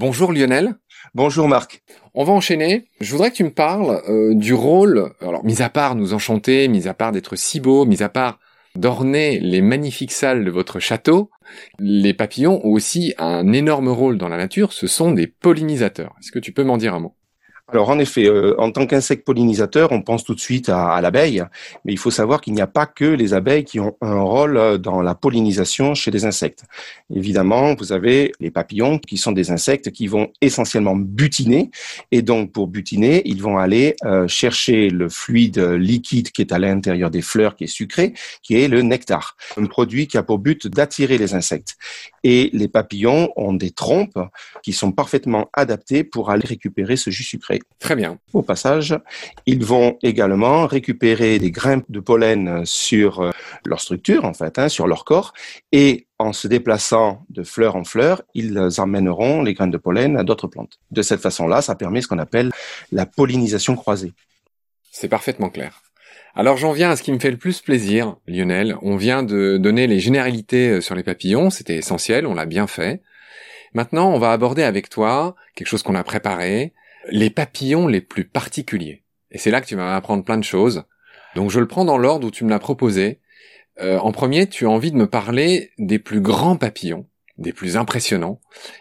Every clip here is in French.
Bonjour Lionel. Bonjour Marc. On va enchaîner. Je voudrais que tu me parles euh, du rôle, alors mis à part nous enchanter, mis à part d'être si beau, mis à part d'orner les magnifiques salles de votre château, les papillons ont aussi un énorme rôle dans la nature, ce sont des pollinisateurs. Est-ce que tu peux m'en dire un mot? Alors en effet, euh, en tant qu'insecte pollinisateur, on pense tout de suite à, l'abeille, mais il faut savoir qu'il n'y a pas que les abeilles qui ont un rôle euh, dans la pollinisation chez les insectes. Évidemment, vous avez les papillons qui sont des insectes qui vont essentiellement butiner, et donc pour butiner, ils vont aller euh, chercher le fluide liquide qui est à l'intérieur des fleurs, qui est sucré, qui est le nectar, un produit qui a pour but d'attirer les insectes. Et les papillons ont des trompes qui sont parfaitement adaptées pour aller récupérer ce jus sucré. Très bien. Au passage, ils vont également récupérer des grains de pollen sur euh, leur structure, en fait, hein, sur leur corps, et en se déplaçant de fleur en fleur, ils emmèneront les grains de pollen à d'autres plantes. De cette façon-là, ça permet ce qu'on appelle la pollinisation croisée. C'est parfaitement clair. Alors j'en viens à ce qui me fait le plus plaisir, Lionel. On vient de donner les généralités euh, sur les papillons, c'était essentiel, on l'a bien fait. Maintenant, on va aborder avec toi quelque chose qu'on a préparé, les papillons les plus particuliers. Et c'est là que tu vas m'apprendre plein de choses. Donc je le prends dans l'ordre où tu me l'as proposé. Euh, en premier, tu as envie de me parler des plus grands papillons, des plus impressionnants.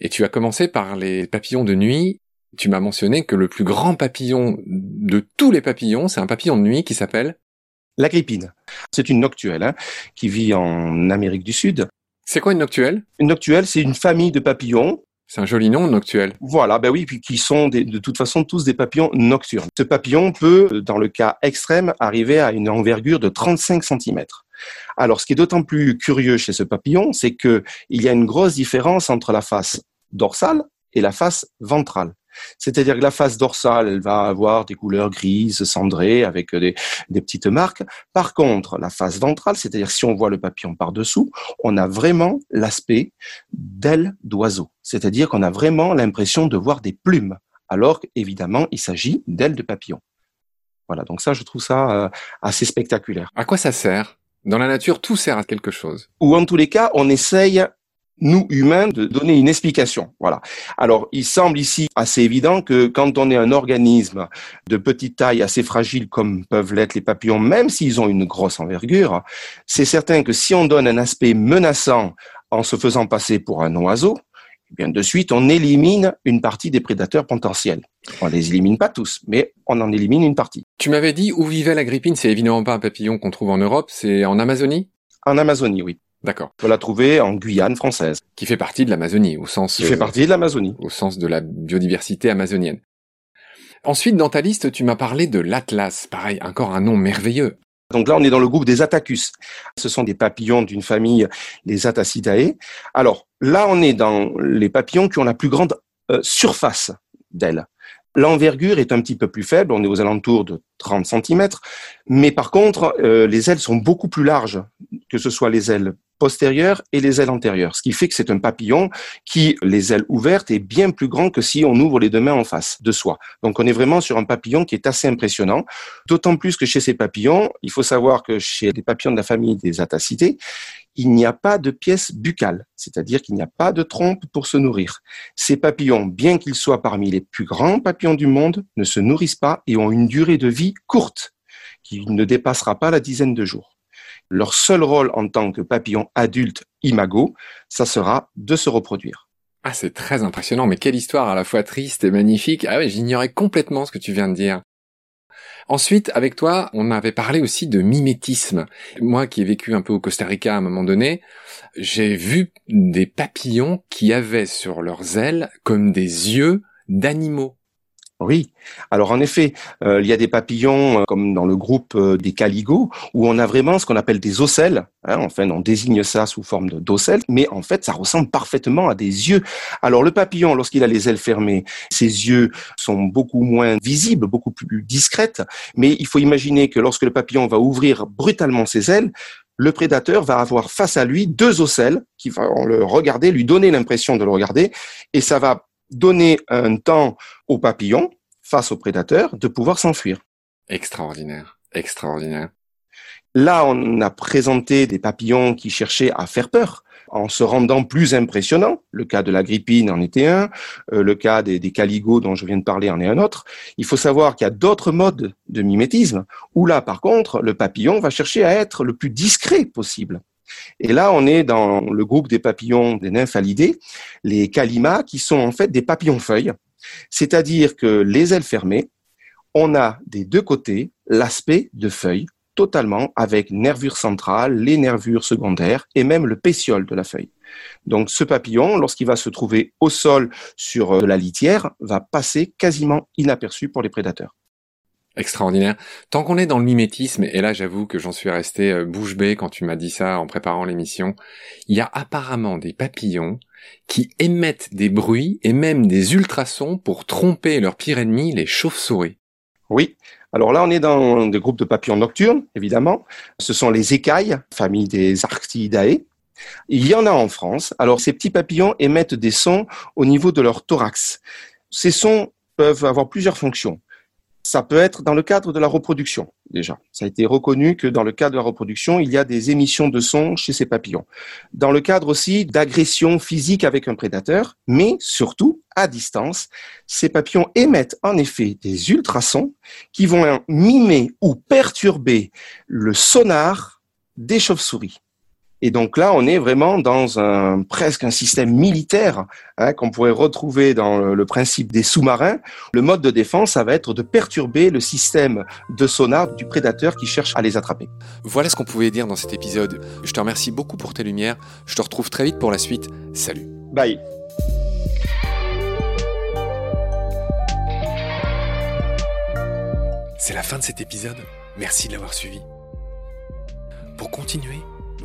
Et tu as commencé par les papillons de nuit. Tu m'as mentionné que le plus grand papillon de tous les papillons, c'est un papillon de nuit qui s'appelle L'agrippine. C'est une noctuelle hein, qui vit en Amérique du Sud. C'est quoi une noctuelle? Une noctuelle, c'est une famille de papillons c'est un joli nom, noctuel. Voilà, ben oui, puis qui sont de toute façon tous des papillons nocturnes. Ce papillon peut, dans le cas extrême, arriver à une envergure de 35 cm. Alors, ce qui est d'autant plus curieux chez ce papillon, c'est qu'il y a une grosse différence entre la face dorsale et la face ventrale. C'est-à-dire que la face dorsale, elle va avoir des couleurs grises, cendrées, avec des, petites marques. Par contre, la face ventrale, c'est-à-dire si on voit le papillon par-dessous, on a vraiment l'aspect d'aile d'oiseau. C'est-à-dire qu'on a vraiment l'impression de voir des plumes, alors qu'évidemment, il s'agit d'ailes de papillon. Voilà, donc ça, je trouve ça euh, assez spectaculaire. À quoi ça sert? Dans la nature, tout sert à quelque chose. Ou en tous les cas, on essaye nous humains de donner une explication. Voilà. Alors, il semble ici assez évident que quand on est un organisme de petite taille assez fragile comme peuvent l'être les papillons, même s'ils ont une grosse envergure, c'est certain que si on donne un aspect menaçant en se faisant passer pour un oiseau, eh bien de suite on élimine une partie des prédateurs potentiels. On les élimine pas tous, mais on en élimine une partie. Tu m'avais dit où vivait la grippine, c'est évidemment pas un papillon qu'on trouve en Europe, c'est en Amazonie? En Amazonie, oui. D'accord. On peut la trouver en Guyane française. Qui fait partie de l'Amazonie, au sens. Qui fait euh, partie de l'Amazonie. Au sens de la biodiversité amazonienne. Ensuite, dans ta liste, tu m'as parlé de l'Atlas. Pareil, encore un nom merveilleux. Donc là, on est dans le groupe des Atacus. Ce sont des papillons d'une famille, les Atacidae. Alors là, on est dans les papillons qui ont la plus grande euh, surface d'ailes. L'envergure est un petit peu plus faible, on est aux alentours de 30 cm, mais par contre, euh, les ailes sont beaucoup plus larges, que ce soit les ailes postérieures et les ailes antérieures, ce qui fait que c'est un papillon qui, les ailes ouvertes, est bien plus grand que si on ouvre les deux mains en face de soi. Donc on est vraiment sur un papillon qui est assez impressionnant, d'autant plus que chez ces papillons, il faut savoir que chez les papillons de la famille des Atacidae, il n'y a pas de pièce buccale, c'est-à-dire qu'il n'y a pas de trompe pour se nourrir. Ces papillons, bien qu'ils soient parmi les plus grands papillons du monde, ne se nourrissent pas et ont une durée de vie courte, qui ne dépassera pas la dizaine de jours. Leur seul rôle en tant que papillon adulte imago, ça sera de se reproduire. Ah, c'est très impressionnant, mais quelle histoire à la fois triste et magnifique. Ah oui, j'ignorais complètement ce que tu viens de dire. Ensuite, avec toi, on avait parlé aussi de mimétisme. Moi qui ai vécu un peu au Costa Rica à un moment donné, j'ai vu des papillons qui avaient sur leurs ailes comme des yeux d'animaux. Oui. Alors en effet, euh, il y a des papillons euh, comme dans le groupe euh, des caligos où on a vraiment ce qu'on appelle des ocelles. Hein, enfin, on désigne ça sous forme d'ocelles, mais en fait, ça ressemble parfaitement à des yeux. Alors le papillon, lorsqu'il a les ailes fermées, ses yeux sont beaucoup moins visibles, beaucoup plus discrètes. Mais il faut imaginer que lorsque le papillon va ouvrir brutalement ses ailes, le prédateur va avoir face à lui deux ocelles qui vont le regarder, lui donner l'impression de le regarder, et ça va donner un temps au papillon, face au prédateur, de pouvoir s'enfuir. Extraordinaire, extraordinaire. Là, on a présenté des papillons qui cherchaient à faire peur. en se rendant plus impressionnant. Le cas de la grippine en était un, euh, le cas des, des caligots dont je viens de parler en est un autre. Il faut savoir qu'il y a d'autres modes de mimétisme où là, par contre, le papillon va chercher à être le plus discret possible. Et là, on est dans le groupe des papillons des nymphalidae, les calimas, qui sont en fait des papillons-feuilles. C'est-à-dire que les ailes fermées, on a des deux côtés l'aspect de feuilles totalement avec nervure centrale, les nervures secondaires et même le pétiole de la feuille. Donc ce papillon, lorsqu'il va se trouver au sol sur euh, la litière, va passer quasiment inaperçu pour les prédateurs. Extraordinaire. Tant qu'on est dans le mimétisme, et là j'avoue que j'en suis resté euh, bouche bée quand tu m'as dit ça en préparant l'émission, il y a apparemment des papillons qui émettent des bruits et même des ultrasons pour tromper leur pire ennemi, les chauves-souris. Oui, alors là, on est dans des groupes de papillons nocturnes, évidemment. Ce sont les écailles, famille des Arctiidae. Il y en a en France. Alors, ces petits papillons émettent des sons au niveau de leur thorax. Ces sons peuvent avoir plusieurs fonctions. Ça peut être dans le cadre de la reproduction, déjà. Ça a été reconnu que dans le cadre de la reproduction, il y a des émissions de sons chez ces papillons. Dans le cadre aussi d'agression physique avec un prédateur, mais surtout, à distance, ces papillons émettent en effet des ultrasons qui vont mimer ou perturber le sonar des chauves-souris. Et donc là, on est vraiment dans un presque un système militaire hein, qu'on pourrait retrouver dans le, principe des sous-marins. Le mode de défense, ça va être de perturber le système de sonar du prédateur qui cherche à les attraper. Voilà ce qu'on pouvait dire dans cet épisode. Je te remercie beaucoup pour tes lumières. Je te retrouve très vite pour la suite. Salut. Bye. C'est la fin de cet épisode. Merci de l'avoir suivi. Pour continuer,